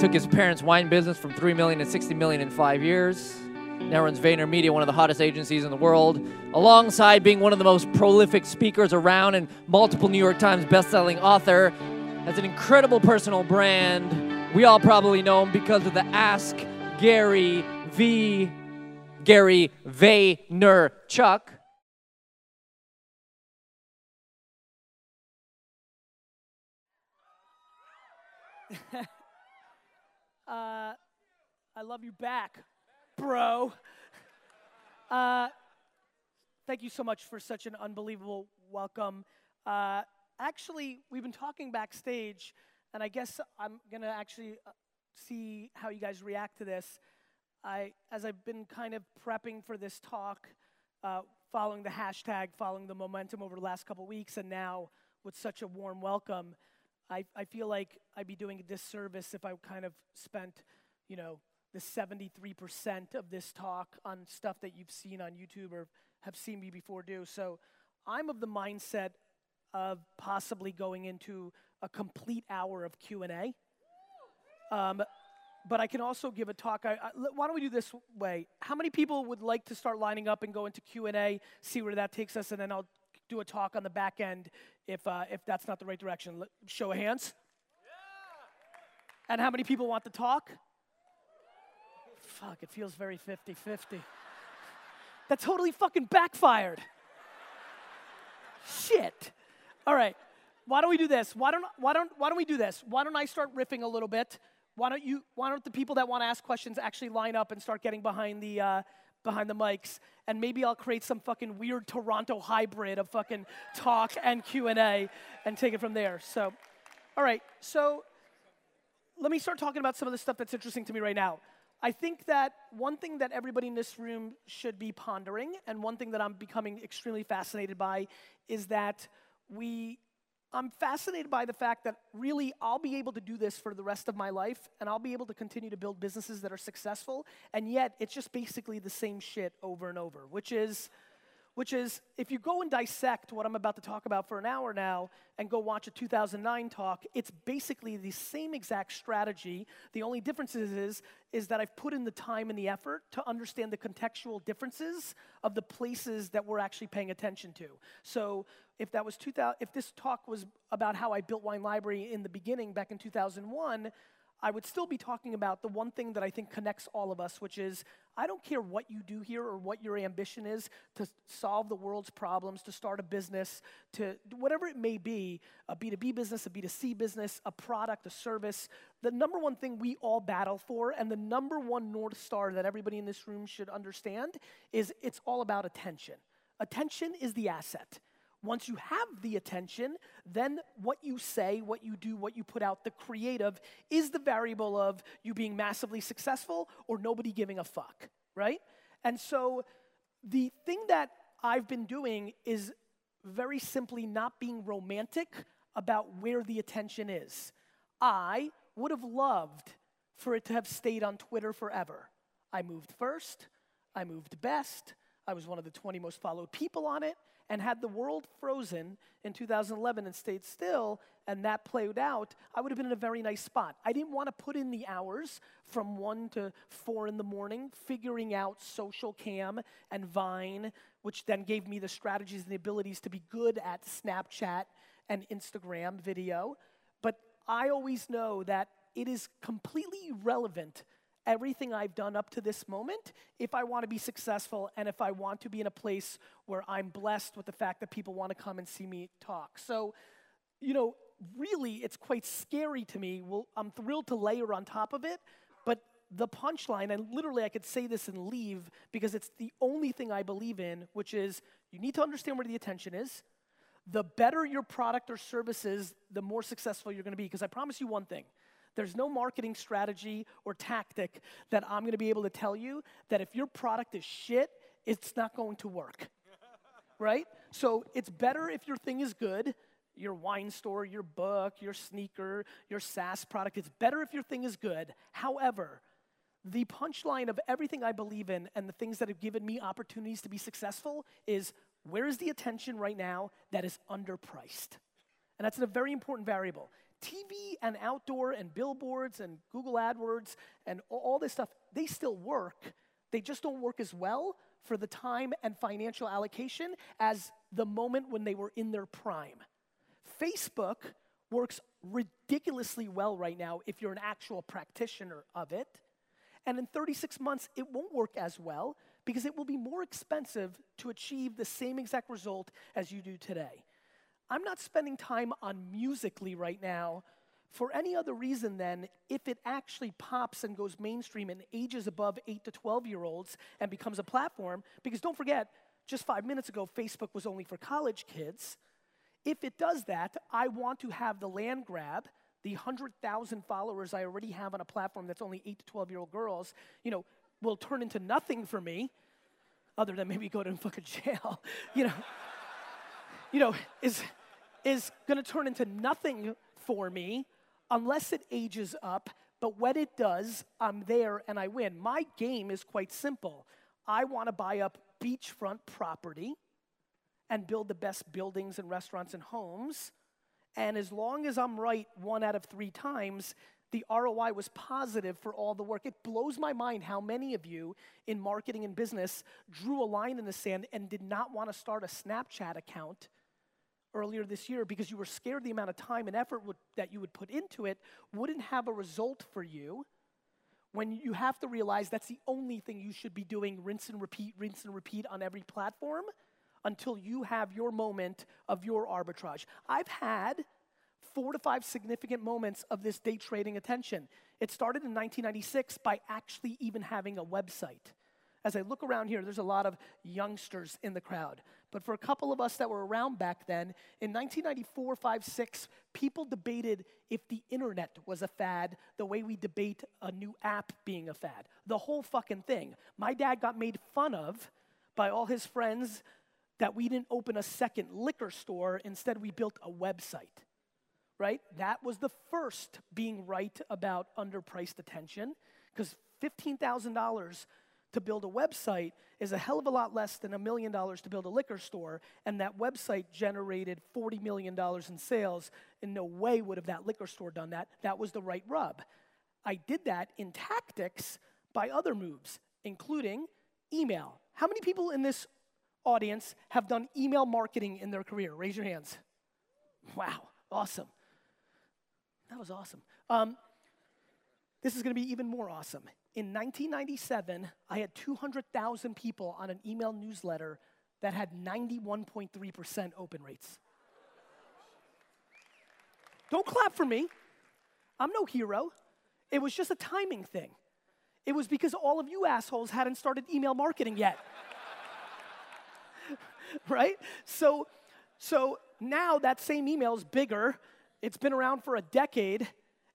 Took his parents' wine business from 3 million to 60 million in five years. Now runs VaynerMedia, one of the hottest agencies in the world, alongside being one of the most prolific speakers around and multiple New York Times best-selling author. Has an incredible personal brand. We all probably know him because of the Ask Gary Vee. Gary Vaynerchuk. Uh, I love you back, bro. Uh, thank you so much for such an unbelievable welcome. Uh, actually, we've been talking backstage, and I guess I'm gonna actually uh, see how you guys react to this. I, as I've been kind of prepping for this talk, uh, following the hashtag, following the momentum over the last couple weeks, and now with such a warm welcome. I, I feel like I'd be doing a disservice if I kind of spent, you know, the 73% of this talk on stuff that you've seen on YouTube or have seen me before do. So I'm of the mindset of possibly going into a complete hour of Q&A. Um, but I can also give a talk. I, I, why don't we do this way? How many people would like to start lining up and go into Q&A, see where that takes us, and then I'll do a talk on the back end if, uh, if that's not the right direction. Show of hands. Yeah. And how many people want to talk? Fuck, it feels very 50 50. that totally fucking backfired. Shit. All right. Why don't we do this? Why don't, why, don't, why don't we do this? Why don't I start riffing a little bit? Why don't you? Why don't the people that want to ask questions actually line up and start getting behind the uh, behind the mics, and maybe I'll create some fucking weird Toronto hybrid of fucking talk and Q&A and take it from there. So, all right, so let me start talking about some of the stuff that's interesting to me right now. I think that one thing that everybody in this room should be pondering, and one thing that I'm becoming extremely fascinated by, is that we I'm fascinated by the fact that really I'll be able to do this for the rest of my life and I'll be able to continue to build businesses that are successful and yet it's just basically the same shit over and over, which is which is if you go and dissect what I'm about to talk about for an hour now and go watch a 2009 talk, it's basically the same exact strategy. The only difference is, is, that I've put in the time and the effort to understand the contextual differences of the places that we're actually paying attention to. So if that was 2000, if this talk was about how I built Wine Library in the beginning back in 2001, I would still be talking about the one thing that I think connects all of us, which is I don't care what you do here or what your ambition is to solve the world's problems, to start a business, to whatever it may be a B2B business, a B2C business, a product, a service. The number one thing we all battle for, and the number one North Star that everybody in this room should understand, is it's all about attention. Attention is the asset. Once you have the attention, then what you say, what you do, what you put out, the creative is the variable of you being massively successful or nobody giving a fuck, right? And so the thing that I've been doing is very simply not being romantic about where the attention is. I would have loved for it to have stayed on Twitter forever. I moved first, I moved best, I was one of the 20 most followed people on it. And had the world frozen in 2011 and stayed still, and that played out, I would have been in a very nice spot. I didn't want to put in the hours from 1 to 4 in the morning figuring out Socialcam and Vine, which then gave me the strategies and the abilities to be good at Snapchat and Instagram video. But I always know that it is completely irrelevant everything I've done up to this moment if I want to be successful and if I want to be in a place where I'm blessed with the fact that people want to come and see me talk. So, you know, really, it's quite scary to me. Well, I'm thrilled to layer on top of it, but the punchline, and literally I could say this and leave because it's the only thing I believe in, which is you need to understand where the attention is. The better your product or service is, the more successful you're going to be. Because I promise you one thing there's no marketing strategy or tactic that I'm to be able to tell you that if your product is shit, it's not going to work. right? So it's better if your thing is good, your wine store, your book, your sneaker, your SaaS product. It's better if your thing is good. However, the punchline of everything I believe in and the things that have given me opportunities to be successful is where is the attention right now that is underpriced? And that's a very important variable. TV and outdoor and billboards and Google AdWords and all this stuff, they still work. They just don't work as well for the time and financial allocation as the moment when they were in their prime. Facebook works ridiculously well right now if you're an actual practitioner of it. And in 36 months, it won't work as well because it will be more expensive to achieve the same exact result as you do today. I'm not spending time on Musical.ly right now for any other reason than if it actually pops and goes mainstream and ages above 8 to 12 year olds and becomes a platform. Because don't forget, just five minutes ago, Facebook was only for college kids. If it does that, I want to have the land grab, the 100,000 followers I already have on a platform that's only 8 to 12 year old girls, you know, will turn into nothing for me, other than maybe go to fucking jail, you know. you know, is is going to turn into nothing for me unless it ages up. But when it does, I'm there and I win. My game is quite simple. I want to buy up beachfront property and build the best buildings and restaurants and homes. And as long as I'm right one out of three times, the ROI was positive for all the work. It blows my mind how many of you in marketing and business drew a line in the sand and did not want to start a Snapchat account earlier this year because you were scared the amount of time and effort would, that you would put into it wouldn't have a result for you when you have to realize that's the only thing you should be doing rinse and repeat rinse and repeat on every platform until you have your moment of your arbitrage. I've had four to five significant moments of this day trading attention. It started in 1996 by actually even having a website as I look around here, there's a lot of youngsters in the crowd. But for a couple of us that were around back then, in 1994, 5, 6, people debated if the internet was a fad the way we debate a new app being a fad. The whole fucking thing. My dad got made fun of by all his friends that we didn't open a second liquor store, instead, we built a website. Right? That was the first being right about underpriced attention, because $15,000 to build a website is a hell of a lot less than a million dollars to build a liquor store, and that website generated $40 million in sales. In no way would have that liquor store done that. That was the right rub. I did that in tactics by other moves, including email. How many people in this audience have done email marketing in their career? Raise your hands. Wow, awesome. That was awesome. Um, this is going to be even more awesome. In 1997, I had 200,000 people on an email newsletter that had 91.3% open rates. Don't clap for me. I'm no hero. It was just a timing thing. It was because all of you assholes hadn't started email marketing yet. right? So, so now that same email is bigger. It's been around for a decade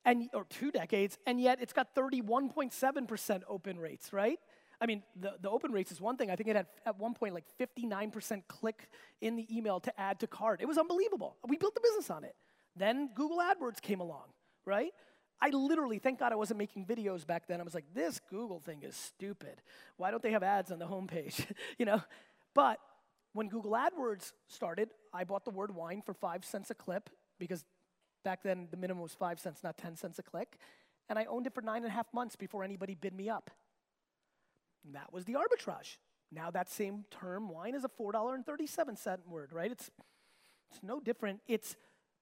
and or two decades, and yet it's got 31.7% open rates, right? I mean, the, the open rates is one thing. I think it had at one point like 59% click in the email to add to cart. It was unbelievable. We built the business on it. Then Google AdWords came along, right? I literally, thank God I wasn't making videos back then. I was like, this Google thing is stupid. Why don't they have ads on the homepage? you know? But when Google AdWords started, I bought the word wine for five cents a clip because Back then, the minimum was five cents, not 10 cents a click. And I owned it for nine and a half months before anybody bid me up. And that was the arbitrage. Now, that same term, wine, is a $4.37 word, right? It's, it's no different. It's,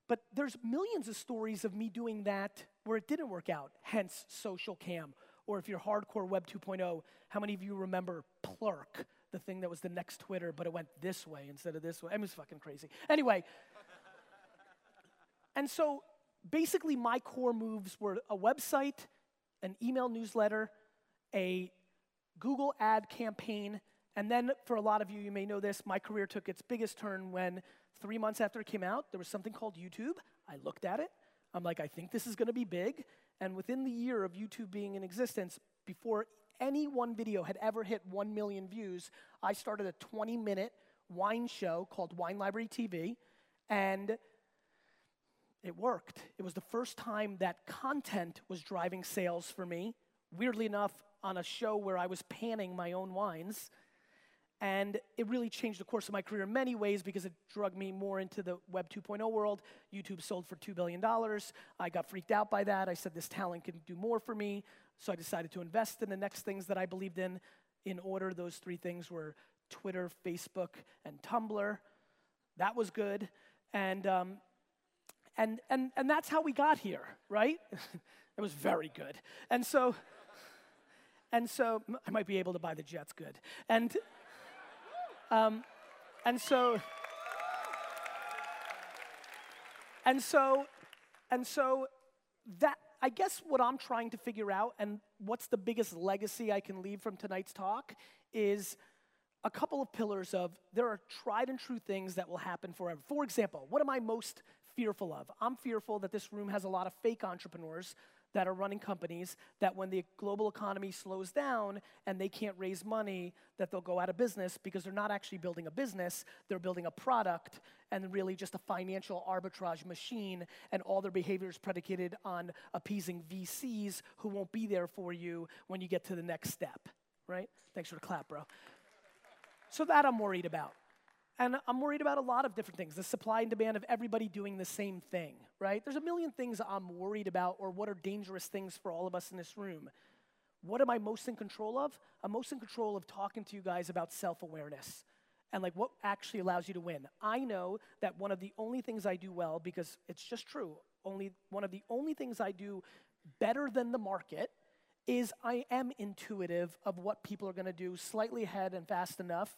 but there's millions of stories of me doing that where it didn't work out, hence Socialcam. Or if you're hardcore Web 2.0, how many of you remember Plurk, the thing that was the next Twitter, but it went this way instead of this way? I mean, it was fucking crazy. Anyway, and so basically, my core moves were a website, an email newsletter, a Google ad campaign, and then for a lot of you, you may know this, my career took its biggest turn when three months after it came out, there was something called YouTube. I looked at it. I'm like, I think this is gonna be big. And within the year of YouTube being in existence, before any one video had ever hit 1 million views, I started a 20 minute wine show called Wine Library TV. And it worked. It was the first time that content was driving sales for me. Weirdly enough, on a show where I was panning my own wines. And it really changed the course of my career in many ways because it drug me more into the Web 2.0 world. YouTube sold for $2 billion. I got freaked out by that. I said, this talent can do more for me. So I decided to invest in the next things that I believed in. In order, those three things were Twitter, Facebook, and Tumblr. That was good. And, um, and, and, and that's how we got here, right? it was very good. And so, and so I might be able to buy the Jets good. And, um, and so, and so, and so that, I guess what I'm trying to figure out and what's the biggest legacy I can leave from tonight's talk is a couple of pillars of there are tried and true things that will happen forever. For example, what am I most fearful of? I'm fearful that this room has a lot of fake entrepreneurs that are running companies that when the global economy slows down and they can't raise money that they'll go out of business because they're not actually building a business they're building a product and really just a financial arbitrage machine and all their behavior is predicated on appeasing vcs who won't be there for you when you get to the next step right? Thanks for the clap bro. So that i'm worried about and I'm worried about a lot of different things the supply and demand of everybody doing the same thing, right? There's a million things I'm worried about, or what are dangerous things for all of us in this room. What am I most in control of? I'm most in control of talking to you guys about self awareness and like what actually allows you to win. I know that one of the only things I do well, because it's just true, only one of the only things I do better than the market is I am intuitive of what people are gonna do slightly ahead and fast enough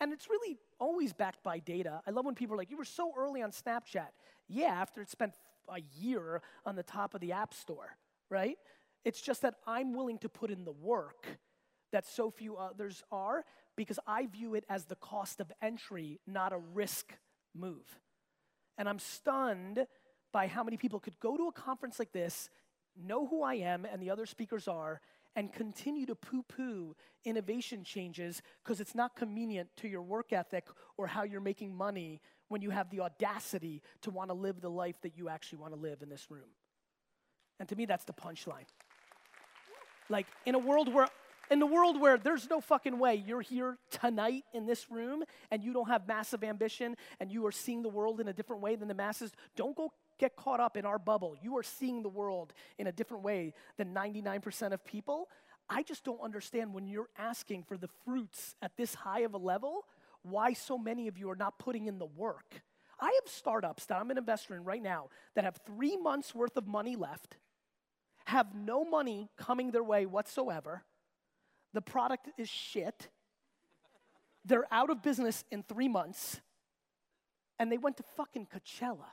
and it's really always backed by data. I love when people are like, you were so early on Snapchat. Yeah, after it spent a year on the top of the App Store, right? It's just that I'm willing to put in the work that so few others are because I view it as the cost of entry, not a risk move. And I'm stunned by how many people could go to a conference like this, know who I am and the other speakers are, and continue to poo poo innovation changes because it's not convenient to your work ethic or how you're making money when you have the audacity to want to live the life that you actually want to live in this room. And to me, that's the punchline. Like in a world where in the world where there's no fucking way you're here tonight in this room and you don't have massive ambition and you are seeing the world in a different way than the masses, don't go get caught up in our bubble. You are seeing the world in a different way than 99% of people. I just don't understand when you're asking for the fruits at this high of a level, why so many of you are not putting in the work. I have startups that I'm an investor in right now that have three months worth of money left, have no money coming their way whatsoever. The product is shit. They're out of business in three months, and they went to fucking Coachella.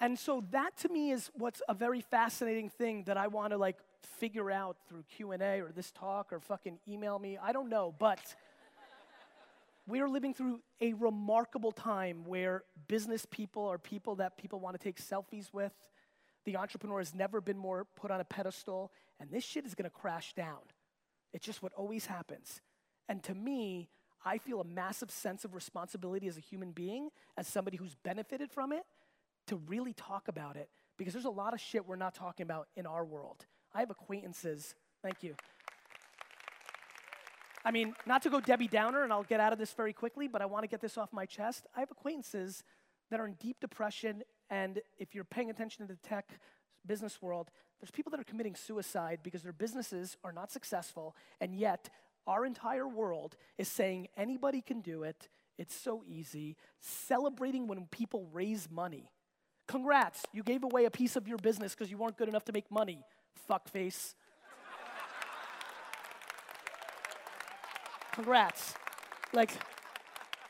And so that to me is what's a very fascinating thing that I want to like figure out through Q&A or this talk or fucking email me. I don't know, but we are living through a remarkable time where business people are people that people want to take selfies with. The entrepreneur has never been more put on a pedestal, and this shit is going to crash down. It's just what always happens. And to me, I feel a massive sense of responsibility as a human being, as somebody who's benefited from it, to really talk about it because there's a lot of shit we're not talking about in our world. I have acquaintances, thank you. I mean, not to go Debbie Downer, and I'll get out of this very quickly, but I want to get this off my chest. I have acquaintances that are in deep depression, and if you're paying attention to the tech business world, there's people that are committing suicide because their businesses are not successful, and yet our entire world is saying anybody can do it. It's so easy. Celebrating when people raise money. Congrats, you gave away a piece of your business because you weren't good enough to make money, fuckface. Congrats. Like,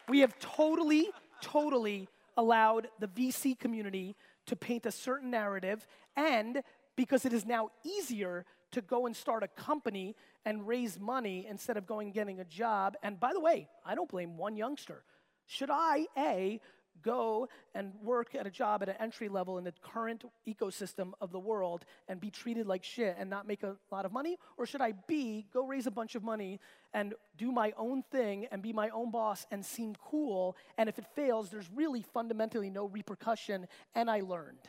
we have totally, totally allowed the VC community to paint a certain narrative, and because it is now easier to go and start a company and raise money instead of going getting a job. And by the way, I don't blame one youngster. Should I, A, go and work at a job at an entry level in the current ecosystem of the world and be treated like shit and not make a lot of money? Or should I B, go raise a bunch of money and do my own thing and be my own boss and seem cool? And if it fails, there's really fundamentally no repercussion, and I learned.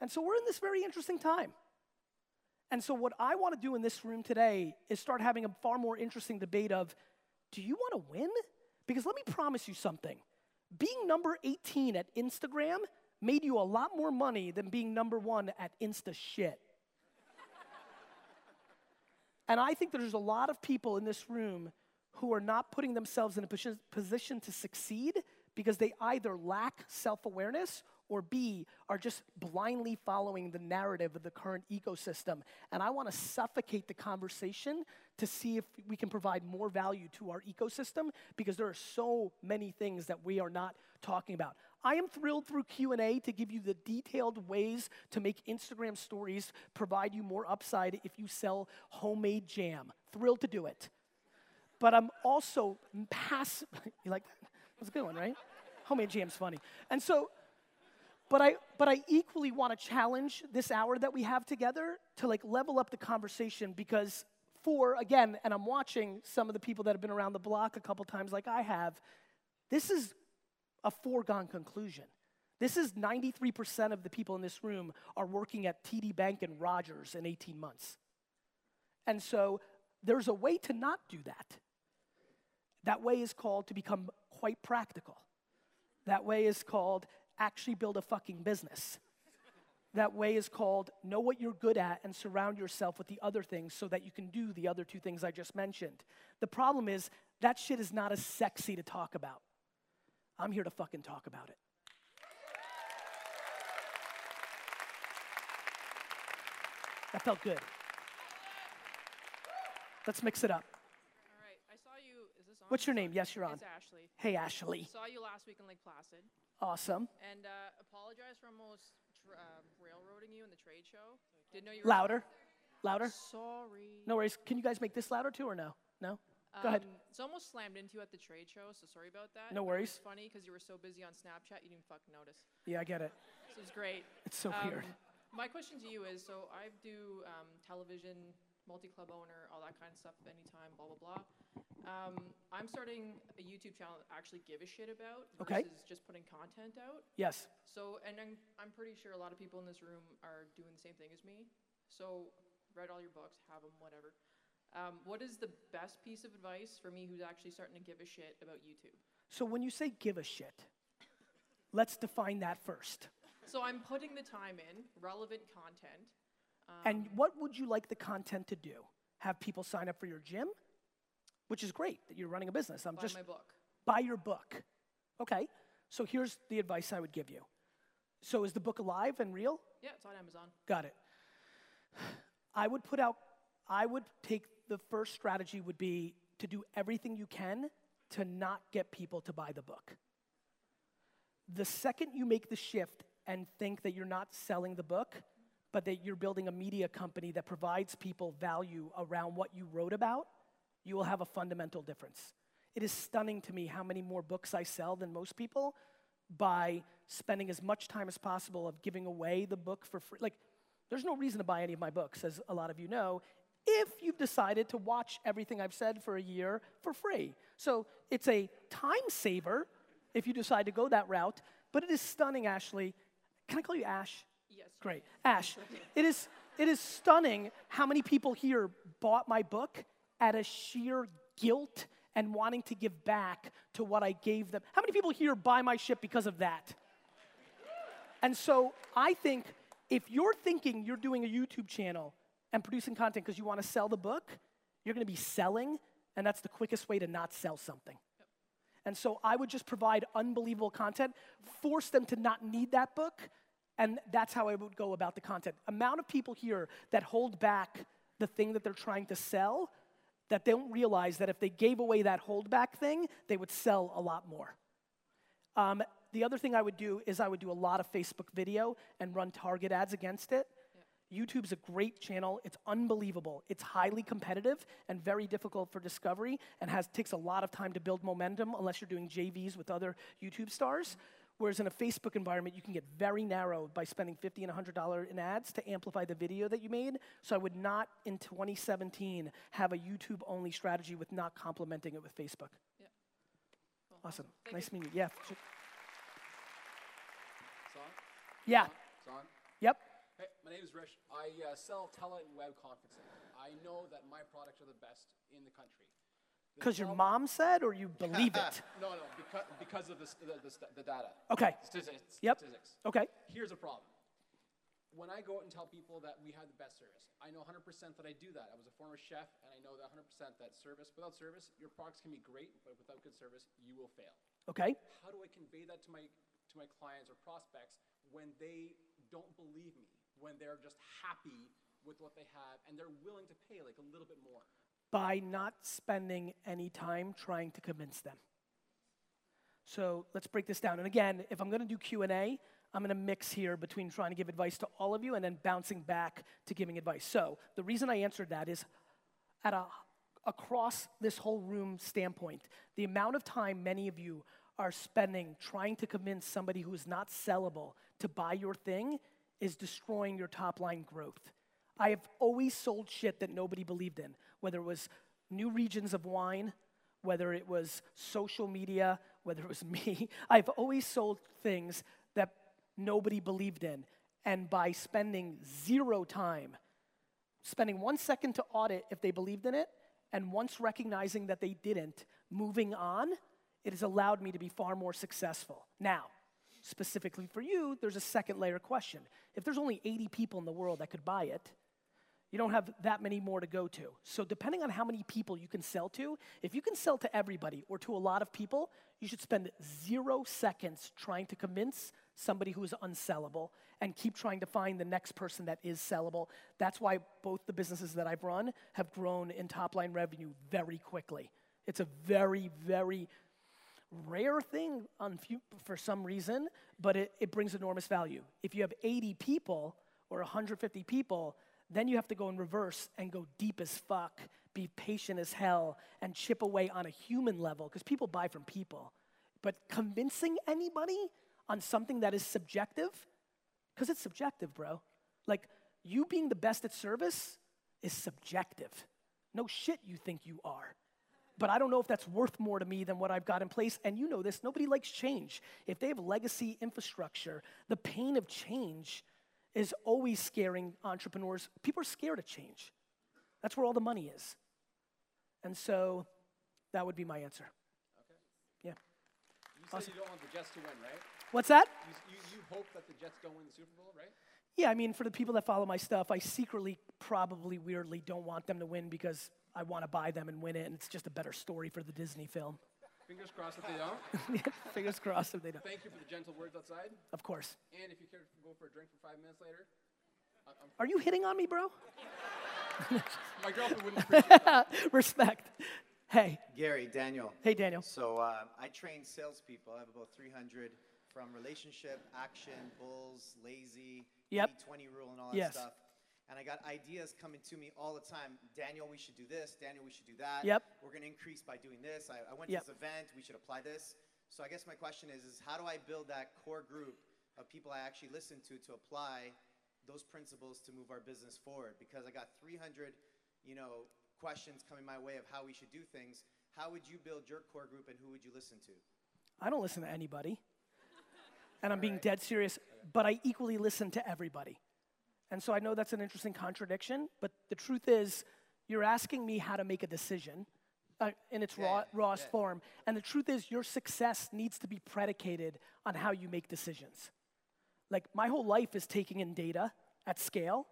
And so we're in this very interesting time. And so, what I want to do in this room today is start having a far more interesting debate of do you want to win? Because let me promise you something being number 18 at Instagram made you a lot more money than being number one at Insta shit. and I think there's a lot of people in this room who are not putting themselves in a position to succeed because they either lack self awareness or B, are just blindly following the narrative of the current ecosystem. And I want to suffocate the conversation to see if we can provide more value to our ecosystem because there are so many things that we are not talking about. I am thrilled through Q&A to give you the detailed ways to make Instagram stories provide you more upside if you sell homemade jam. Thrilled to do it. But I'm also passive. you like that? That's a good one, right? Homemade jam's funny. And so but I, but I equally want to challenge this hour that we have together to like level up the conversation because for, again, and I'm watching some of the people that have been around the block a couple times like I have, this is a foregone conclusion. This is 93% of the people in this room are working at TD Bank and Rogers in 18 months. And so there's a way to not do that. That way is called to become quite practical. That way is called actually build a fucking business. That way is called know what you're good at and surround yourself with the other things so that you can do the other two things I just mentioned. The problem is that shit is not as sexy to talk about. I'm here to fucking talk about it. That felt good. Let's mix it up. All right, I saw you. Is this on? What's your name? Yes, you're on. It's Ashley. Hey, Ashley. Saw you last week in Lake Placid. Awesome. And uh, apologize for almost tr- uh, railroading you in the trade show. Didn't know you were Louder. Louder. Sorry. No worries. Can you guys make this louder too or no? No? Go ahead. Um, It's almost slammed into you at the trade show, so sorry about that. No But worries. Funny because you were so busy on Snapchat, you didn't fucking notice. Yeah, I get it. This is great. It's so Um, weird. My question to you is so I do um, television, multi club owner, all that kind of stuff, anytime, blah, blah, blah. Um, I'm starting a YouTube channel that I actually give a shit about Okay. versus just putting content out. Yes. So, and I'm, I'm pretty sure a lot of people in this room are doing the same thing as me. So, read all your books, have them, whatever. Um, what is the best piece of advice for me who's actually starting to give a shit about YouTube? So when you say give a shit, let's define that first. So, I'm putting the time in, relevant content. And um, what would you like the content to do? Have people sign up for your gym? Which is great that you're running a business. I'm Buy just my book. buy your book. Okay. So here's the advice I would give you. So is the book alive and real? Yeah, it's on Amazon. Got it. I would put out, I would take the first strategy would be to do everything you can to not get people to buy the book. The second you make the shift and think that you're not selling the book, but that you're building a media company that provides people value around what you wrote about, you will have a fundamental difference. It is stunning to me how many more books I sell than most people by spending as much time as possible of giving away the book for free. Like, there's no reason to buy any of my books, as a lot of you know, if you've decided to watch everything I've said for a year for free. So it's a time saver if you decide to go that route, but it is stunning, Ashley. Can I call you Ash? Great. Ash, it is, it is stunning how many people here bought my book at a sheer guilt and wanting to give back to what I gave them. How many people here buy my shit because of that? And so I think if you're thinking you're doing a YouTube channel and producing content because you want to sell the book, you're going to be selling, and that's the quickest way to not sell something. And so I would just provide unbelievable content, force them to not need that book, and that's how I would go about the content. Amount of people here that hold back the thing that they're trying to sell that they don't realize that if they gave away that holdback thing, they would sell a lot more. Um, the other thing I would do is I would do a lot of Facebook video and run target ads against it. YouTube's a great channel. It's unbelievable. It's highly competitive and very difficult for discovery and has takes a lot of time to build momentum unless you're doing JVs with other YouTube stars. Whereas in a Facebook environment, you can get very narrow by spending 50 and $100 in ads to amplify the video that you made. So I would not, in 2017, have a YouTube only strategy with not complementing it with Facebook. Yeah. Cool. Awesome. Thank nice you. meeting you. Yeah. sure. It's on? Yeah. It's on? Yep. Hey, my name is Rich. I uh, sell tele and web conferencing. I know that my products are the best in the country. Because your mom said, or you believe it? No, no, because, because of the, the, the, the data. Okay. Statistics. Yep. Statistics. Okay. Here's a problem. When I go out and tell people that we have the best service, I know 100% that I do that. I was a former chef, and I know that 100% that service, without service, your products can be great, but without good service, you will fail. Okay. How do I convey that to my to my clients or prospects when they don't believe me, when they're just happy with what they have, and they're willing to pay like a little bit more? By not spending any time trying to convince them. So let's break this down. And again, if I'm going to do Q&A, I'm going to mix here between trying to give advice to all of you and then bouncing back to giving advice. So the reason I answered that is at a across this whole room standpoint, the amount of time many of you are spending trying to convince somebody who is not sellable to buy your thing is destroying your top line growth. I have always sold shit that nobody believed in, whether it was new regions of wine, whether it was social media, whether it was me. I've always sold things that nobody believed in. And by spending zero time, spending one second to audit if they believed in it, and once recognizing that they didn't, moving on, it has allowed me to be far more successful. Now, specifically for you, there's a second layer question. If there's only 80 people in the world that could buy it, you don't have that many more to go to. So, depending on how many people you can sell to, if you can sell to everybody or to a lot of people, you should spend zero seconds trying to convince somebody who is unsellable and keep trying to find the next person that is sellable. That's why both the businesses that I've run have grown in top line revenue very quickly. It's a very, very rare thing few, for some reason, but it, it brings enormous value. If you have 80 people or 150 people, then you have to go in reverse and go deep as fuck, be patient as hell, and chip away on a human level, because people buy from people. But convincing anybody on something that is subjective, because it's subjective, bro. Like, you being the best at service is subjective. No shit you think you are but I don't know if that's worth more to me than what I've got in place. And you know this, nobody likes change. If they have legacy infrastructure, the pain of change is always scaring entrepreneurs. People are scared of change. That's where all the money is. And so that would be my answer. Yeah. You said you don't want the Jets to win, right? What's that? You, you, you hope that the Jets don't win the Super Bowl, right? Yeah, I mean, for the people that follow my stuff, I secretly, probably weirdly, don't want them to win because I want to buy them and win it, and it's just a better story for the Disney film. Fingers crossed that they don't. Fingers crossed if they don't. Thank you for the gentle words outside. Of course. And if you care to go for a drink for five minutes later, I'm, Are you hitting on me, bro? my girlfriend wouldn't appreciate that. Respect. Hey, Gary, Daniel. hey, Daniel. So uh, I train salespeople. I have about 300 from relationship, action, bulls, lazy, Yep. 20 rule, and all that Yes. stuff. And I got ideas coming to me all the time. Daniel, we should do this. Daniel, we should do that. Yep. We're going to increase by doing this. I, I went Yep. to this event. We should apply this. So I guess my question is, is how do I build that core group of people I actually listen to to apply those principles to move our business forward? Because I got 300, you know, questions coming my way of how we should do things. How would you build your core group, and who would you listen to? I don't listen to anybody. And I'm being dead serious, but I equally listen to everybody. And so I know that's an interesting contradiction, but the truth is, you're asking me how to make a decision uh, in its raw, rawest yeah. form. And the truth is, your success needs to be predicated on how you make decisions. Like, my whole life is taking in data at scale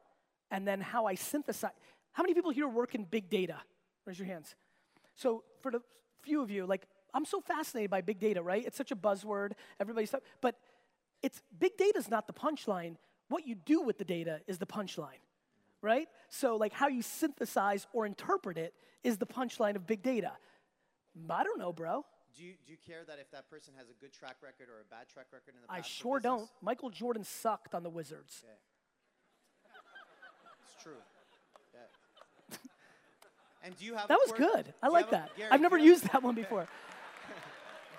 and then how I synthesize. How many people here work in big data? Raise your hands. So, for the few of you, like, I'm so fascinated by big data, right? It's such a buzzword. Everybody's, but it's big data is not the punchline. What you do with the data is the punchline, right? So, like, how you synthesize or interpret it is the punchline of big data. I don't know, bro. Do you, do you care that if that person has a good track record or a bad track record in the I past? for sure don't. Michael Jordan sucked on the Wizards. It's true. Yeah. and do you have? That was good. I like that. I've never used that one before.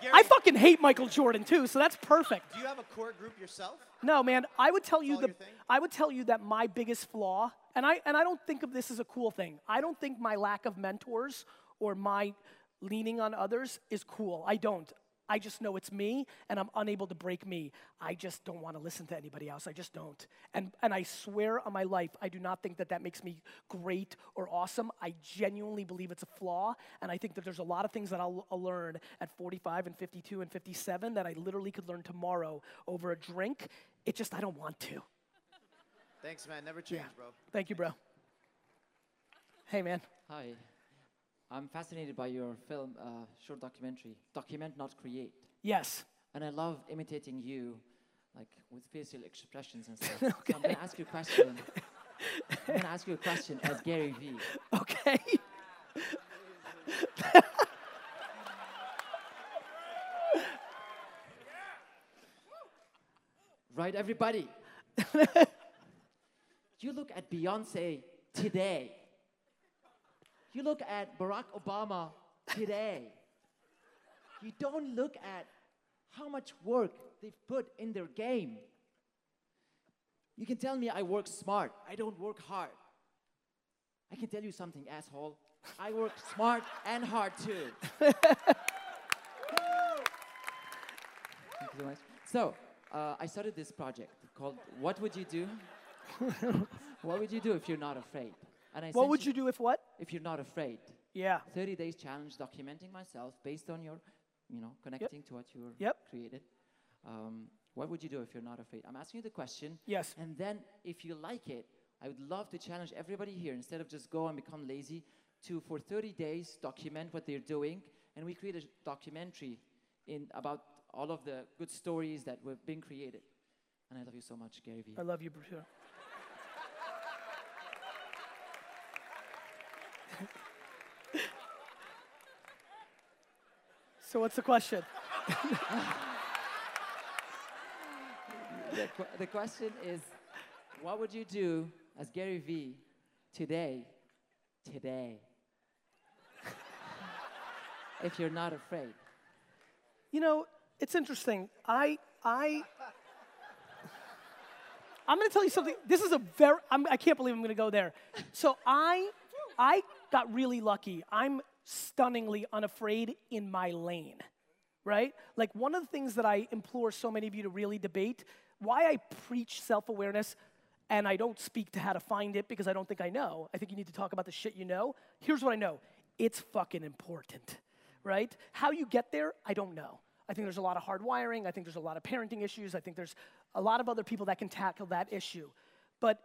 Gary, I fucking hate Michael Jordan too, so that's perfect. Do you have a core group yourself? No, man, I would tell you the? I would tell you that my biggest flaw, and I and I don't think of this as a cool thing. I don't think my lack of mentors or my leaning on others is cool. I don't. I just know it's me and I'm unable to break me. I just don't want to listen to anybody else. I just don't. And, and I swear on my life, I do not think that that makes me great or awesome. I genuinely believe it's a flaw. And I think that there's a lot of things that I'll, I'll learn at 45 and 52 and 57 that I literally could learn tomorrow over a drink. It just, I don't want to. Thanks, man. Never change, bro. Thank you, bro. Hey, man. Hi. I'm fascinated by your film, uh, short documentary, Document Not Create. Yes. And I love imitating you, like with facial expressions and stuff. So I'm going to ask you a question. I'm going to ask you a question as Gary Vee. Okay. Right, everybody? you look at Beyonce today. You look at Barack Obama today. You don't look at how much work they've put in their game. You can tell me I work smart. I don't work hard. I can tell you something, asshole. I work smart and hard too. Thank you so much. So, uh, I started this project called What Would You Do? what would you do if you're not afraid? And I what would you do if what? If you're not afraid? Yeah. 30 days challenge documenting myself based on your, you know, connecting to what you Yep. created. Um, what would you do if you're not afraid? I'm asking you the question. Yes. And then if you like it, I would love to challenge everybody here instead of just go and become lazy to for 30 days document what they're doing and we create a documentary in about all of the good stories that were being created. And I love you so much, Gary Vee. I love you, Bruce. So what's the question? the, qu- the question is, what would you do as Gary Vee today, today, if you're not afraid? You know, it's interesting. I I I'm going to tell you something. This is a very I'm, I can't believe I'm going to go there. So I I got really lucky. I'm stunningly unafraid in my lane. Right? Like one of the things that I implore so many of you to really debate why I preach self-awareness and I don't speak to how to find it because I don't think I know. I think you need to talk about the shit you know. Here's what I know. It's fucking important right? How you get there, I don't know. I think there's a lot of hard wiring. I think there's a lot of parenting issues. I think there's a lot of other people that can tackle that issue. But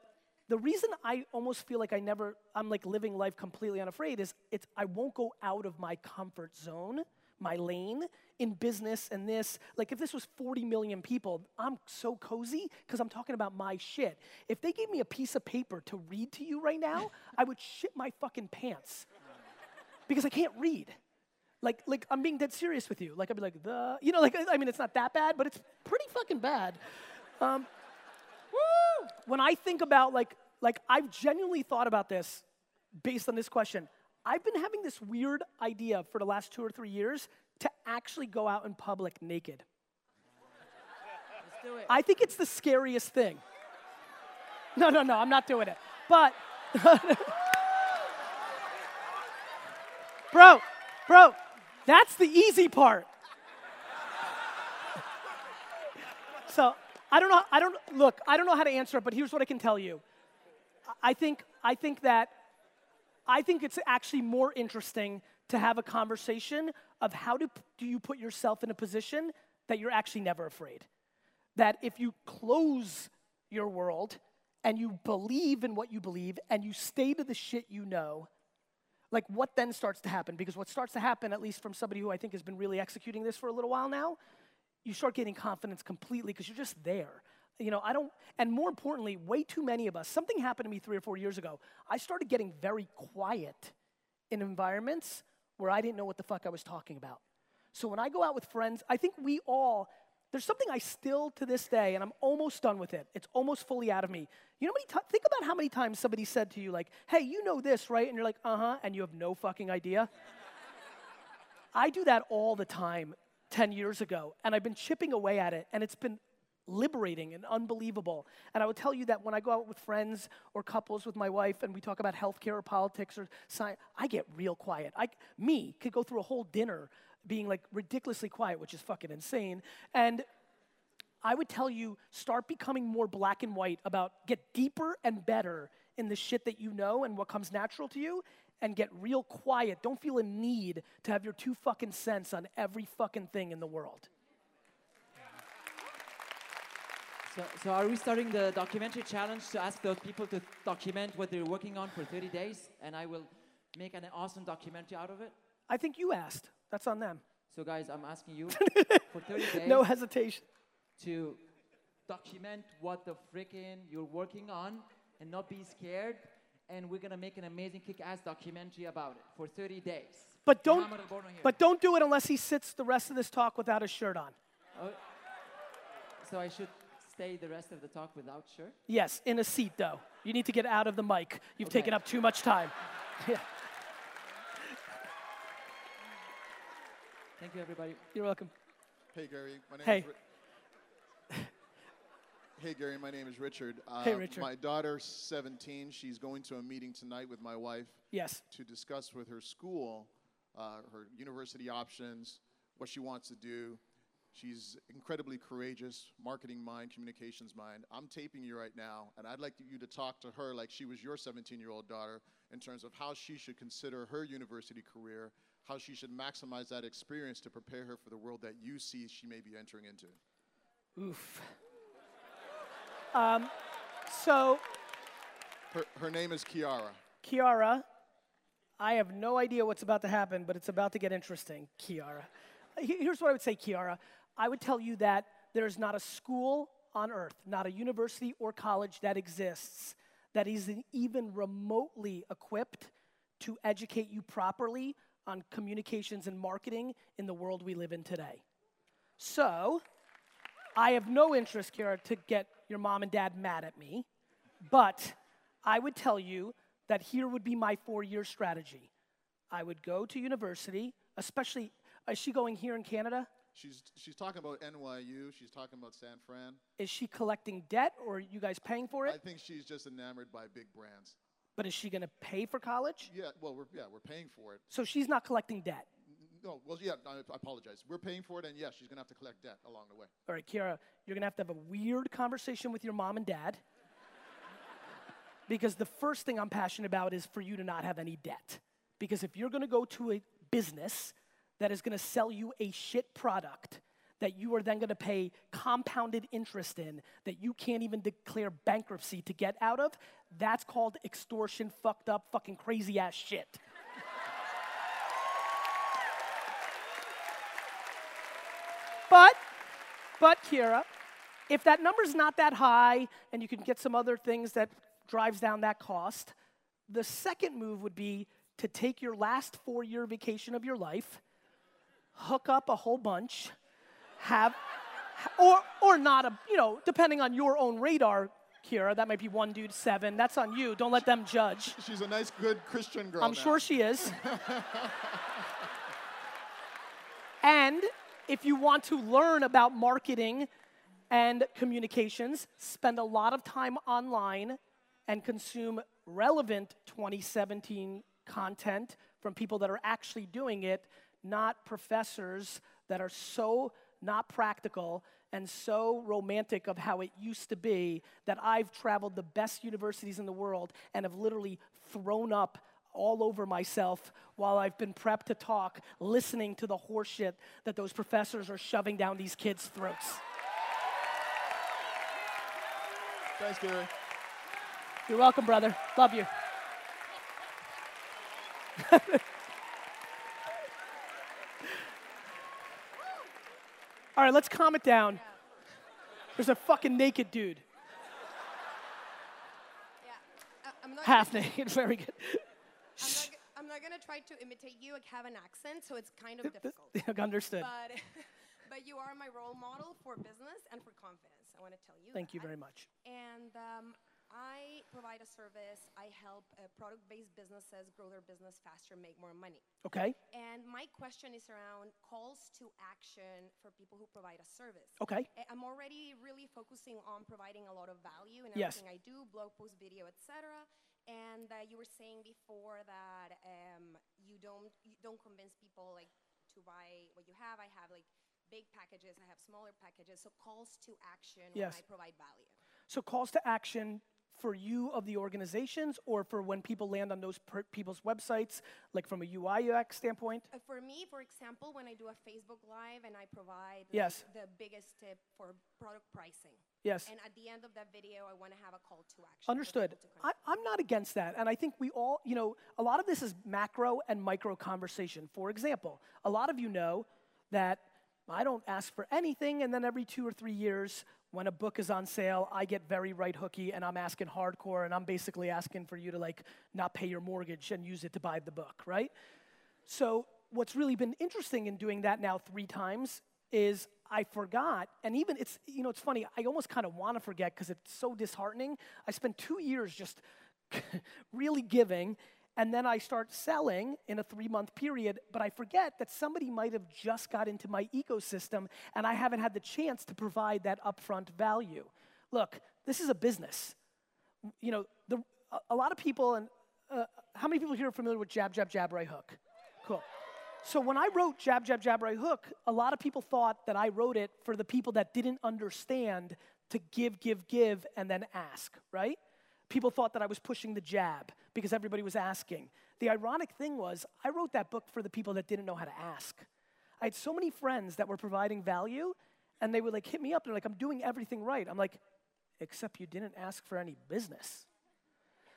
the reason I almost feel like I never, I'm like living life completely unafraid is it's, I won't go out of my comfort zone, my lane in business and this. Like if this was 40 million people, I'm so cozy because I'm talking about my shit. If they gave me a piece of paper to read to you right now, I would shit my fucking pants because I can't read. Like, like I'm being dead serious with you. Like I'd be like the, you know, like I mean, it's not that bad, but it's pretty fucking bad. Um! When I think about like, like I've genuinely thought about this based on this question. I've been having this weird idea for the last two or three years to actually go out in public naked. Let's do it. I think it's the scariest thing. No, no, no, I'm not doing it. But, bro, bro, that's the easy part. So I don't know. I don't look. I don't know how to answer it, but here's what I can tell you. I think. I think that. I think it's actually more interesting to have a conversation of how do, do you put yourself in a position that you're actually never afraid. That if you close your world and you believe in what you believe and you stay to the shit you know, like what then starts to happen? Because what starts to happen, at least from somebody who I think has been really executing this for a little while now, you start getting confidence completely because you're just there. You know, I don't, and more importantly, way too many of us, something happened to me three or four years ago. I started getting very quiet in environments where I didn't know what the fuck I was talking about. So when I go out with friends, I think we all, there's something I still to this day, and I'm almost done with it. It's almost fully out of me. You know, many ti- think about how many times somebody said to you, like, hey, you know this, right? And you're like, uh huh, and you have no fucking idea. I do that all the time 10 years ago, and I've been chipping away at it, and it's been liberating and unbelievable. And I will tell you that when I go out with friends or couples with my wife and we talk about healthcare or politics or science, I get real quiet. I, me, could go through a whole dinner being like ridiculously quiet, which is fucking insane. And I would tell you start becoming more black and white about get deeper and better in the shit that you know and what comes natural to you and get real quiet. Don't feel a need to have your two fucking cents on every fucking thing in the world. So, so are we starting the documentary challenge to ask those people to document what they're working on for 30 days, and I will make an awesome documentary out of it? I think you asked. That's on them. So, guys, I'm asking you for 30 days No hesitation. to document what the frickin' you're working on and not be scared. And we're gonna make an amazing kick-ass documentary about it for 30 days. But don't Mohammed Al-Borno here. but don't do it unless he sits the rest of this talk without a shirt on. Oh. so I should stay the rest of the talk without shirt. Yes, in a seat though. You need to get out of the mic. You've Okay. taken up too much time. Yeah, Thank you, everybody. you're welcome. Hey Gary, my name Hey. is. Ri- hey Gary, my name is Richard. Uh, Hey, Richard. My daughter's 17. She's going to a meeting tonight with my wife Yes. to discuss with her school uh, her university options, what she wants to do. She's incredibly courageous, marketing mind, communications mind. I'm taping you right now, and I'd like you to talk to her like she was your 17 year old daughter in terms of how she should consider her university career, how she should maximize that experience to prepare her for the world that you see she may be entering into. Oof. Um, so, Her, her name is Kiara. Kiara, I have no idea what's about to happen, but it's about to get interesting, Kiara. Here's what I would say, Kiara. I would tell you that there's not a school on earth, not a university or college that exists that is even remotely equipped to educate you properly on communications and marketing in the world we live in today. So, I have no interest, Kiara, to get your mom and dad mad at me, but I would tell you that here would be my four year strategy. I would go to university, especially, is she going here in Canada? She's, she's talking about NYU, she's talking about San Fran. Is she collecting debt or you guys paying for it? I think she's just enamored by big brands. But is she going to pay for college? Yeah, well, we're, yeah, we're paying for it. So she's not collecting debt. No, well, yeah, I, apologize. We're paying for it, and yes, she's going to have to collect debt along the way. All right, Kiara, you're going to have to have a weird conversation with your mom and dad. because the first thing I'm passionate about is for you to not have any debt. Because if you're going to go to a business that is going to sell you a shit product that you are then going to pay compounded interest in that you can't even declare bankruptcy to get out of, that's called extortion, fucked up, fucking crazy ass shit. But, but Kira, if that number's not that high and you can get some other things that drives down that cost, the second move would be to take your last four-year vacation of your life, hook up a whole bunch, have, or or not a, you know, depending on your own radar, Kira, that might be one dude seven. That's on you. Don't let them judge. She's a nice, good Christian girl. I'm now. sure she is. and if you want to learn about marketing and communications, spend a lot of time online and consume relevant 2017 content from people that are actually doing it, not professors that are so not practical and so romantic of how it used to be that I've traveled the best universities in the world and have literally thrown up all over myself while I've been prepped to talk, listening to the horseshit that those professors are shoving down these kids' throats. Thanks, Gary. You're welcome, brother. Love you. All right, let's calm it down. There's a fucking naked dude, Yeah. I- I'm not half naked. Very good. I'm not, g- I'm not gonna try to imitate you. I have an accent, so it's kind of difficult. Understood. but, but you are my role model for business and for confidence. I want to tell you. Thank you very much. And um, I provide a service. I help uh, product-based businesses grow their business faster, make more money. Okay. And my question is around calls to action for people who provide a service. Okay. I- I'm already really focusing on providing a lot of value in Yes. everything I do, blog post, video, etc. And uh, you were saying before that um, you don't you don't convince people like to buy what you have. I have like big packages, I have smaller packages. So calls to action Yes. when I provide value. So calls to action for you of the organizations or for when people land on those per- people's websites, like from a UI UX standpoint? Uh, for me, for example, when I do a Facebook Live and I provide like, Yes. the biggest tip for product pricing. Yes. And at the end of that video, I want to have a call to action. Understood. to. I, I'm not against that. And I think we all, you know, a lot of this is macro and micro conversation. For example, a lot of you know that I don't ask for anything, and then every two or three years, when a book is on sale, I get very right hooky and I'm asking hardcore, and I'm basically asking for you to like not pay your mortgage and use it to buy the book, right? So, what's really been interesting in doing that now three times is I forgot, and even it's, you know, it's funny, I almost kind of want to forget because it's so disheartening. I spent two years just really giving, and then I start selling in a three month period, but I forget that somebody might have just got into my ecosystem and I haven't had the chance to provide that upfront value. Look, this is a business you know, the, a, a lot of people, and uh, how many people here are familiar with jab, jab, jab, right hook? Cool. So when I wrote jab, jab, jab, right hook, a lot of people thought that I wrote it for the people that didn't understand to give, give, give, and then ask, right? People thought that I was pushing the jab because everybody was asking. The ironic thing was, I wrote that book for the people that didn't know how to ask. I had so many friends that were providing value, and they would like hit me up. They're like, I'm doing everything right. I'm like, except you didn't ask for any business.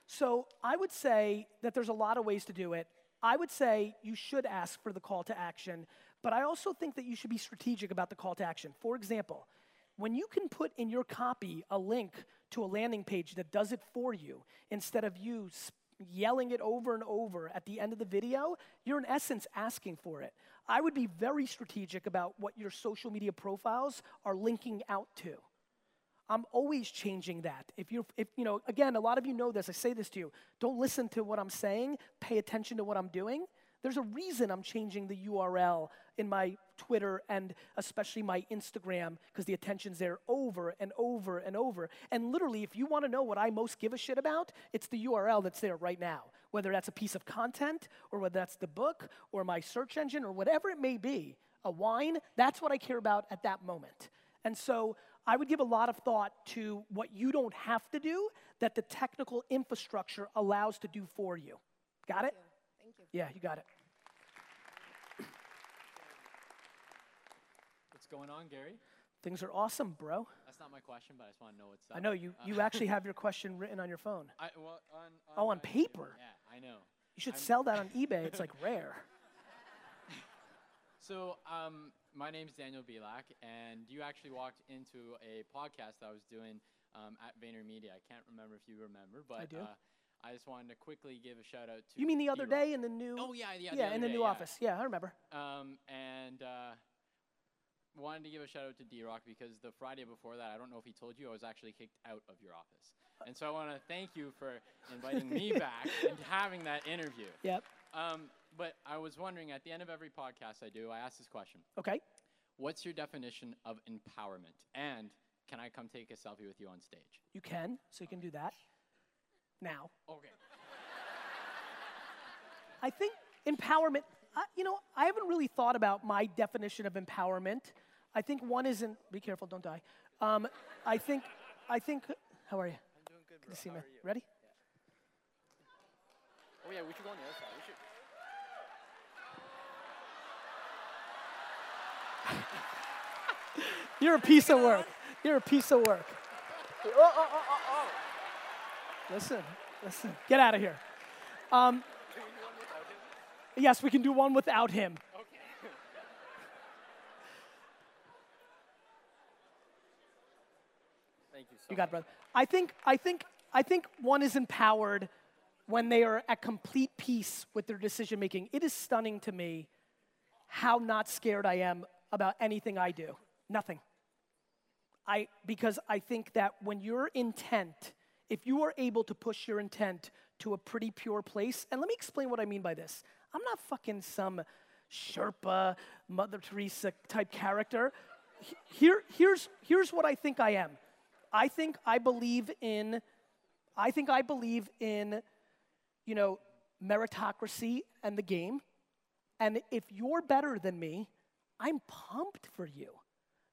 So I would say that there's a lot of ways to do it. I would say you should ask for the call to action, but I also think that you should be strategic about the call to action. For example, when you can put in your copy a link to a landing page that does it for you instead of you yelling it over and over at the end of the video, you're in essence asking for it. I would be very strategic about what your social media profiles are linking out to. I'm always changing that. If you're, if, you know, again, a lot of you know this. I say this to you. Don't listen to what I'm saying. Pay attention to what I'm doing. There's a reason I'm changing the URL in my Twitter and especially my Instagram because the attention's there over and over and over. And literally, if you want to know what I most give a shit about, it's the URL that's there right now. Whether that's a piece of content or whether that's the book or my search engine or whatever it may be, a wine, that's what I care about at that moment. And so I would give a lot of thought to what you don't have to do that the technical infrastructure allows to do for you. Got it? Thank you. Yeah, you got it. What's going on, Gary? Things are awesome, bro. That's not my question, but I just want to know what's up. I know you, Uh, you actually have your question written on your phone. I, well, on, on Oh, on my- paper? Yeah, I know. You should I'm- sell that on eBay. It's like rare. So, um, my name's Daniel Belak, and you actually walked into a podcast I was doing um, at VaynerMedia. I can't remember if you remember, but I do. Uh, I just wanted to quickly give a shout out to. You mean the other D-Rock. day in the new? Oh yeah, yeah. yeah, other in the day, new yeah. office. Yeah, I remember. Um, and uh, wanted to give a shout out to D Rock because the Friday before that, I don't know if he told you, I was actually kicked out of your office. And so I want to thank you for inviting me back and having that interview. Yep. Um, but I was wondering at the end of every podcast I do, I ask this question Okay. What's your definition of empowerment? And can I come take a selfie with you on stage? You can, so you can do that now. Okay. I think empowerment, I, you know, I haven't really thought about my definition of empowerment. I think one isn't, be careful, don't die. Um, I think, I think, how are you? I'm doing good, bro. Good to see you, man. Ready? Oh, yeah, we should go on the other side. We should. You're a piece of work. You're a piece of work. Oh, oh, oh, oh, oh. Listen, listen. Get out of here. Um, yes, we can do one without him. Thank you so You got it, brother. I think, I think, I think one is empowered when they are at complete peace with their decision making. It is stunning to me how not scared I am about anything I do. Nothing. I because I think that when your intent, if you are able to push your intent to a pretty pure place, and let me explain what I mean by this. I'm not fucking some Sherpa, Mother Teresa type character. Here, here's, here's what I think I am. I think I believe in, I think I believe in, you know, meritocracy and the game. And if you're better than me, I'm pumped for you.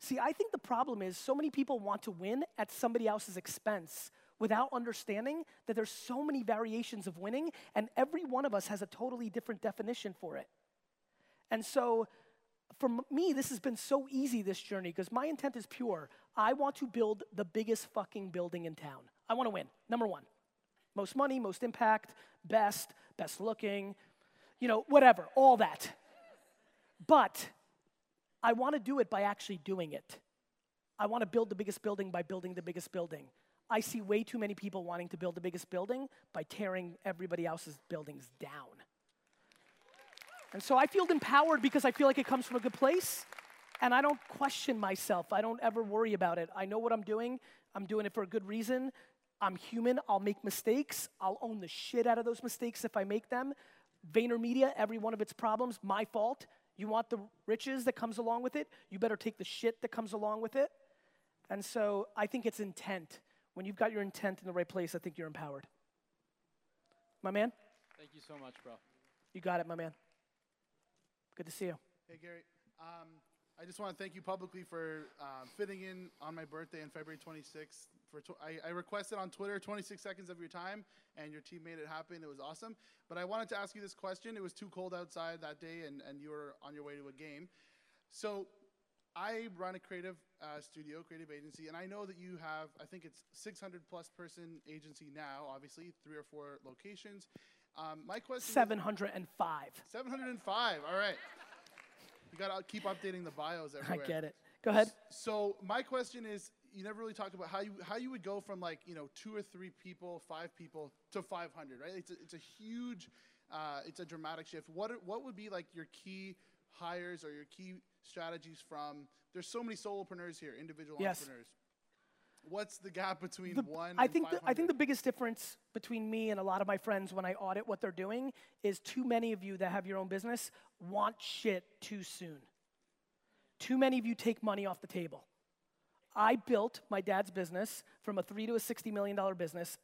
See, I think the problem is so many people want to win at somebody else's expense without understanding that there's so many variations of winning and every one of us has a totally different definition for it. And so for me, this has been so easy this journey because my intent is pure. I want to build the biggest fucking building in town. I want to win. Number one. Most money, most impact, best, best looking, you know, whatever, all that. But I want to do it by actually doing it. I want to build the biggest building by building the biggest building. I see way too many people wanting to build the biggest building by tearing everybody else's buildings down. And so I feel empowered because I feel like it comes from a good place. And I don't question myself. I don't ever worry about it. I know what I'm doing. I'm doing it for a good reason. I'm human. I'll make mistakes. I'll own the shit out of those mistakes if I make them. VaynerMedia, every one of its problems, my fault. You want the riches that comes along with it? You better take the shit that comes along with it. And so I think it's intent. When you've got your intent in the right place, I think you're empowered. My man, Thank you so much, bro. you got it, my man. Good to see you. Hey, Gary. Um, I just want to thank you publicly for um, fitting in on my birthday on February 26th. For tw- I, I requested on Twitter 26 seconds of your time, and your team made it happen. It was awesome. But I wanted to ask you this question. It was too cold outside that day, and, and you were on your way to a game. So I run a creative uh, studio, creative agency, and I know that you have, I think it's 600 plus person agency now, obviously, three or four locations. Um, my question is- 705. 705. All right. You got to keep updating the bios everywhere. I get it. Go ahead. So my question is, you never really talked about how you how you would go from like you know two or three people, five people to 500, right? It's a, it's a huge, uh, it's a dramatic shift. What are, what would be like your key hires or your key strategies from? There's so many solopreneurs here, individual Yes. entrepreneurs. What's the gap between The- one? I and think the, I think the biggest difference between me and a lot of my friends when I audit what they're doing is too many of you that have your own business want shit too soon. Too many of you take money off the table. I built my dad's business from a three to a sixty million dollar business,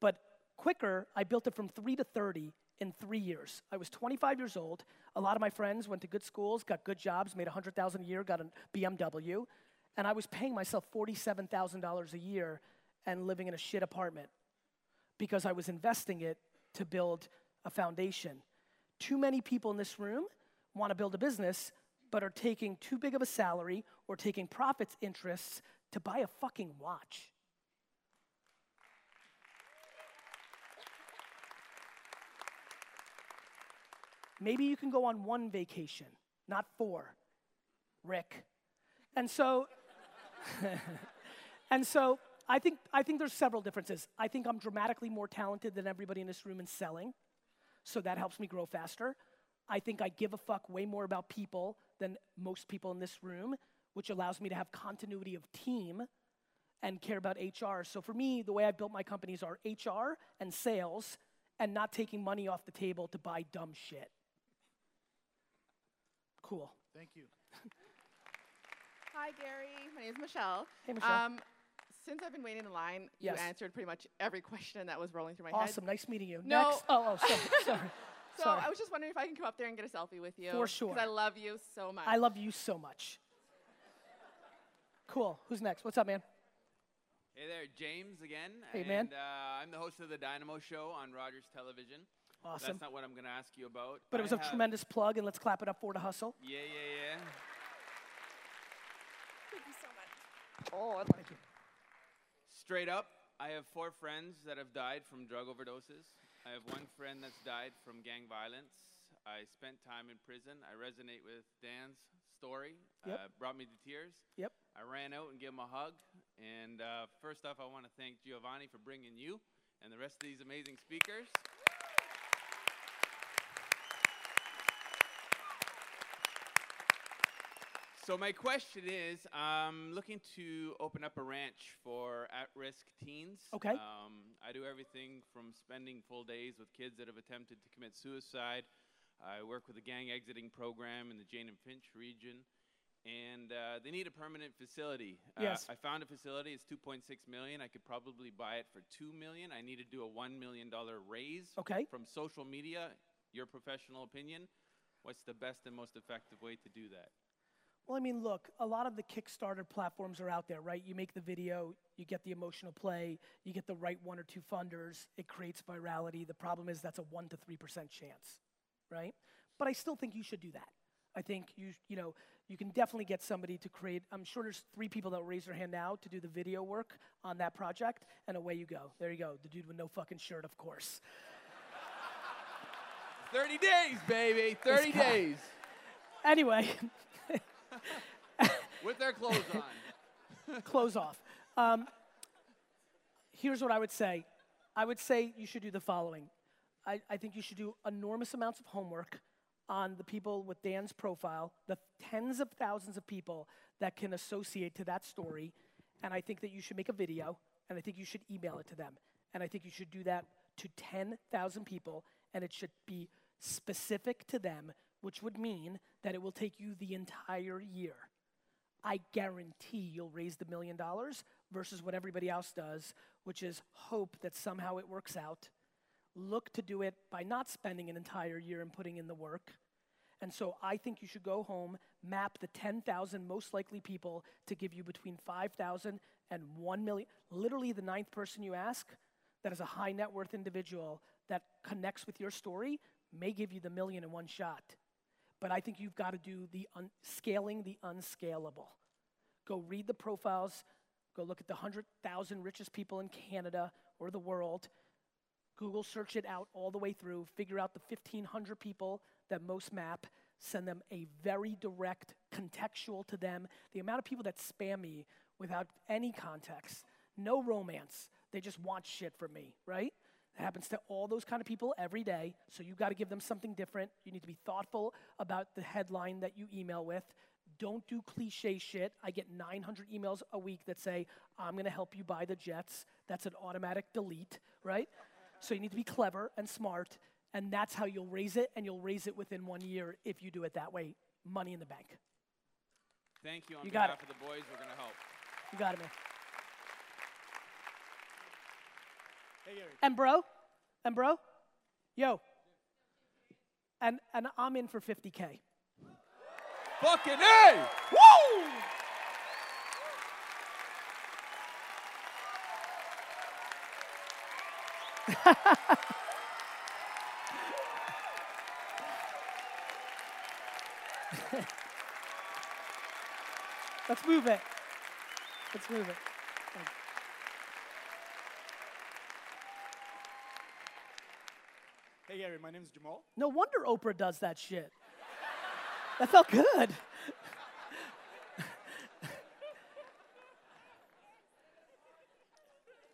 but quicker, I built it from three to thirty in three years. I was 25 years old. A lot of my friends went to good schools, got good jobs, made 100,000 a year, got a BMW, and I was paying myself $47,000 a year and living in a shit apartment because I was investing it to build a foundation. Too many people in this room want to build a business, but are taking too big of a salary or taking profits interests to buy a fucking watch. Maybe you can go on one vacation, not four, Rick. And so, and so I think, I think there's several differences. I think I'm dramatically more talented than everybody in this room in selling, so that helps me grow faster. I think I give a fuck way more about people than most people in this room, which allows me to have continuity of team and care about HR. So for me, the way I built my companies are HR and sales and not taking money off the table to buy dumb shit. Cool. Thank you. Hi, Gary. My name is Michelle. Hey, Michelle. Um, since I've been waiting in line, Yes. you answered pretty much every question that was rolling through my Awesome. head. Awesome. Nice meeting you. No. Next. Oh, oh, sorry. sorry. So sorry. I was just wondering if I can come up there and get a selfie with you. For sure. Because I love you so much. I love you so much. Cool. Who's next? What's up, man? Hey there, James again. Hey, and, man. Uh, I'm the host of the Dynamo Show on Rogers Television. Awesome. That's not what I'm going to ask you about. But it was a tremendous plug, and let's clap it up for the hustle. Yeah, yeah, yeah. Thank you so Oh, thank you. Straight up, I have four friends that have died from drug overdoses. I have one friend that's died from gang violence. I spent time in prison. I resonate with Dan's story. Yep. Uh, brought me to tears. Yep. I ran out and gave him a hug. And uh, first off, I want to thank Giovanni for bringing you and the rest of these amazing speakers. So my question is, I'm looking to open up a ranch for at-risk teens. Okay. Um, I do everything from spending full days with kids that have attempted to commit suicide. I work with a gang exiting program in the Jane and Finch region, and uh, they need a permanent facility. Yes. Uh, I found a facility. It's 2.6 million. I could probably buy it for two million. I need to do a one million dollar raise. Okay. From social media. Your professional opinion. what's the best and most effective way to do that? Well, I mean, look, a lot of the Kickstarter platforms are out there, right? You make the video, you get the emotional play, you get the right one or two funders, it creates virality. The problem is that's a 1% to 3% chance, right? But I still think you should do that. I think you, you know, you can definitely get somebody to create. I'm sure there's three people that will raise their hand now to do the video work on that project, and away you go. There you go. The dude with no fucking shirt, of course. 30 days, baby. 30 days. Anyway, With their clothes on. clothes off. Um, here's what I would say I would say you should do the following. I, I think you should do enormous amounts of homework on the people with Dan's profile, the tens of thousands of people that can associate to that story. And I think that you should make a video, and I think you should email it to them. And I think you should do that to 10,000 people, and it should be specific to them, which would mean that it will take you the entire year. I guarantee you'll raise the million dollars versus what everybody else does, which is hope that somehow it works out. Look to do it by not spending an entire year and putting in the work. And so I think you should go home, map the 10,000 most likely people to give you between 5,000 and 1 million. Literally, the ninth person you ask that is a high net worth individual that connects with your story may give you the million in one shot. But I think you've got to do the un- scaling the unscalable. Go read the profiles, go look at the 100,000 richest people in Canada or the world. Google search it out all the way through, figure out the 1,500 people that most map, send them a very direct, contextual to them. The amount of people that spam me without any context, no romance, they just want shit from me, right? It happens to all those kind of people every day, so you've got to give them something different. You need to be thoughtful about the headline that you email with. Don't do cliche shit. I get 900 emails a week that say, I'm going to help you buy the Jets. That's an automatic delete, right? So you need to be clever and smart, and that's how you'll raise it, and you'll raise it within one year if you do it that way. Money in the bank. Thank you on You got it. of the boys. We're going to help. You got it, man. Hey, Gary. And bro, and bro, yo. And and I'm in for 50k. Fucking A! Woo! Let's move it. Let's move it. Hey, Gary. My name is Jamal. No wonder Oprah does that shit. That felt good.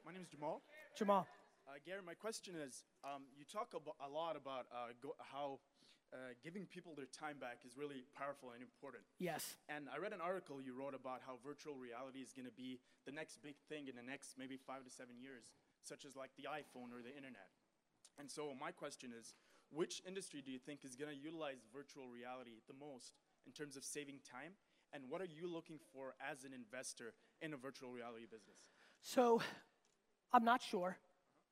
My name is Jamal. Jamal. Uh, Gary, my question is um, you talk a lot about uh, go- how uh, giving people their time back is really powerful and important. Yes. And I read an article you wrote about how virtual reality is going to be the next big thing in the next maybe five to seven years, such as like the iPhone or the internet. And so my question is, which industry do you think is going to utilize virtual reality the most in terms of saving time? And what are you looking for as an investor in a virtual reality business? So, I'm not sure.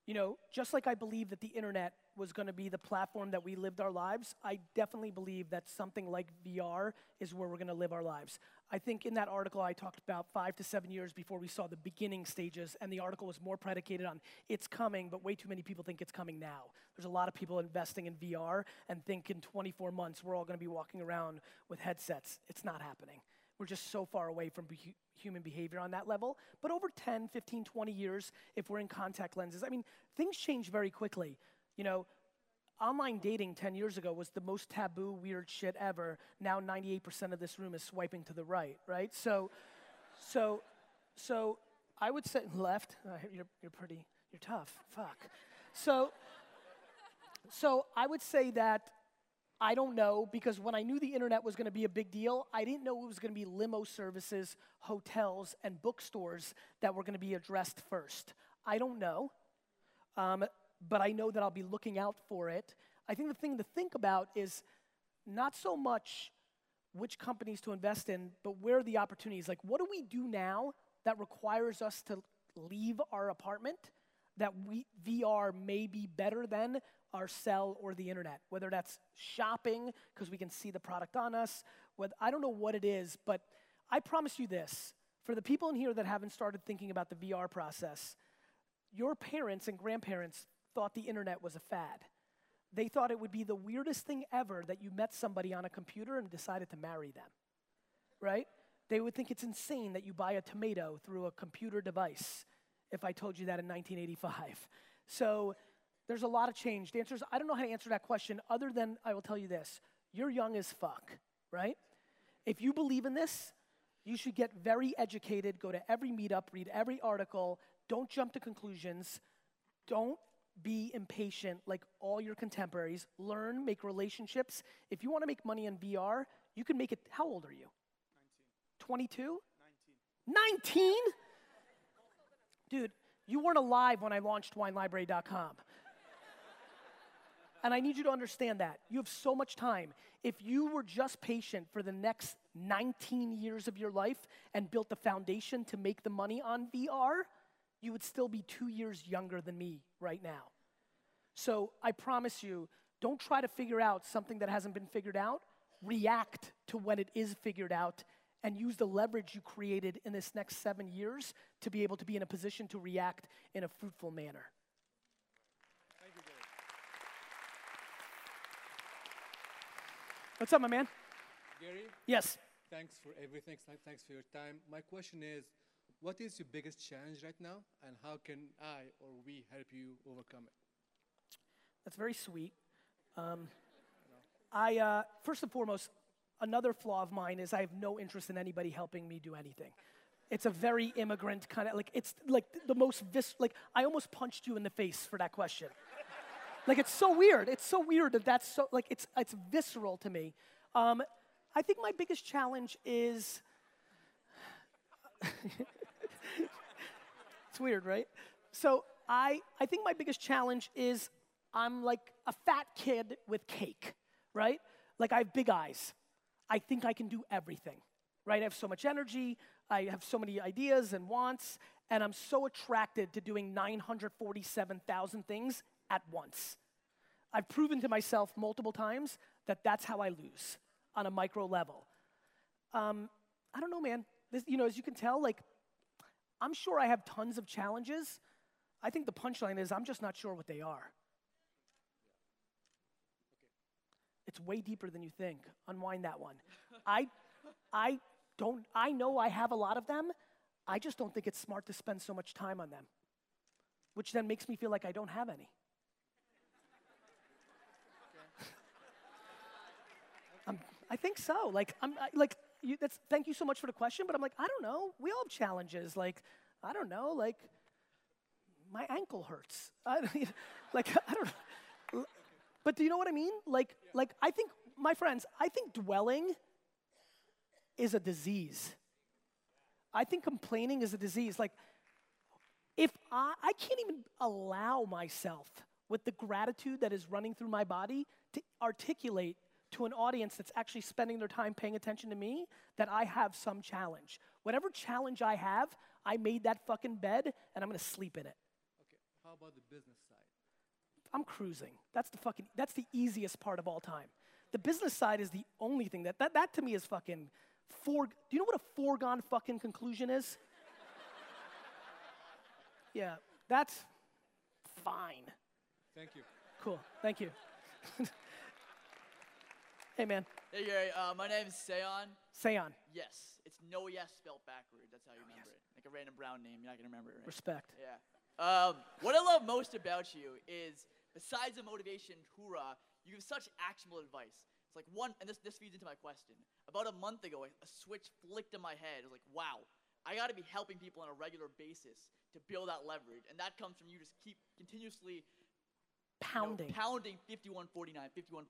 You know, just like I believe that the internet was going to be the platform that we lived our lives, I definitely believe that something like VR is where we're going to live our lives. I think in that article I talked about five to seven years before we saw the beginning stages, and the article was more predicated on it's coming, but way too many people think it's coming now. There's a lot of people investing in VR and think in 24 months we're all going to be walking around with headsets. It's not happening. We're just so far away from be- human behavior on that level. But over 10, 15, 20 years, if we're in contact lenses, I mean, things change very quickly. You know, online dating 10 years ago was the most taboo, weird shit ever. Now 98% of this room is swiping to the right, right? So, so, so I would say left. Uh, you're, you're pretty, you're tough. Fuck. So, so I would say that I don't know because when I knew the internet was going to be a big deal, I didn't know it was going to be limo services, hotels, and bookstores that were going to be addressed first. I don't know, um, but I know that I'll be looking out for it. I think the thing to think about is not so much which companies to invest in, but where are the opportunities? Like, what do we do now that requires us to leave our apartment that we, VR may be better than our cell or the internet, whether that's shopping, because we can see the product on us. Whether, I don't know what it is, but I promise you this for the people in here that haven't started thinking about the VR process, your parents and grandparents thought the internet was a fad. They thought it would be the weirdest thing ever that you met somebody on a computer and decided to marry them, right? They would think it's insane that you buy a tomato through a computer device if I told you that in 1985. So there's a lot of change. The answer is I don't know how to answer that question other than I will tell you this you're young as fuck, right? If you believe in this, you should get very educated, go to every meetup, read every article, don't jump to conclusions, don't be impatient like all your contemporaries. Learn, make relationships. If you want to make money in VR, you can make it. How old are you? 19. 22? 19. 19? Dude, you weren't alive when I launched winelibrary.com. and I need you to understand that. You have so much time. If you were just patient for the next 19 years of your life and built the foundation to make the money on VR, you would still be two years younger than me right now. So I promise you, don't try to figure out something that hasn't been figured out. React to when it is figured out and use the leverage you created in this next seven years to be able to be in a position to react in a fruitful manner. What's up, my man? Gary? Yes. Thanks for everything. Thanks for your time. My question is what is your biggest challenge right now, and how can I or we help you overcome it? That's very sweet. Um, I, uh, first and foremost, another flaw of mine is I have no interest in anybody helping me do anything. It's a very immigrant kind of like it's like the most vis like I almost punched you in the face for that question. like it's so weird. It's so weird that that's so like it's it's visceral to me. Um, I think my biggest challenge is it's weird, right? So I I think my biggest challenge is I'm like a fat kid with cake, right? Like I have big eyes. I think I can do everything, right? I have so much energy, I have so many ideas and wants, and I'm so attracted to doing 947,000 things at once. I've proven to myself multiple times that that's how I lose on a micro level. Um, I don't know, man. This, you know, as you can tell, like, I'm sure I have tons of challenges. I think the punchline is I'm just not sure what they are. It's way deeper than you think. Unwind that one. I, I don't, I know I have a lot of them. I just don't think it's smart to spend so much time on them, which then makes me feel like I don't have any. I think so. Like, I'm, I, like, you, that's, thank you so much for the question, but I'm like, I don't know. We all have challenges. Like, I don't know. Like, my ankle hurts. I, like, I don't know. But do you know what I mean? Like, like I think, my friends, I think dwelling is a disease. I think complaining is a disease. Like, if I, I can't even allow myself with the gratitude that is running through my body to articulate to an audience that's actually spending their time paying attention to me that I have some challenge. Whatever challenge I have, I made that fucking bed and I'm gonna sleep in it. Okay, how about the business side? I'm cruising. That's the fucking that's the easiest part of all time. The business side is the only thing that that, that to me is fucking for do you know what a foregone fucking conclusion is? yeah, that's fine. Thank you. Cool. Thank you. hey man. Hey Gary, uh, my is Seon. Seon. Yes, it's no yes spelled backward. That's how you remember it. Like a random brown name, you're not gonna remember it. Right? Respect. Yeah. Um, what I love most about you is, besides the motivation, hoorah, you give such actionable advice. It's like one, and this this feeds into my question. About a month ago, a, a switch flicked in my head. It was like, wow, I got to be helping people on a regular basis to build that leverage, and that comes from you just keep continuously you know, Pounding. pounding 5149, 5149.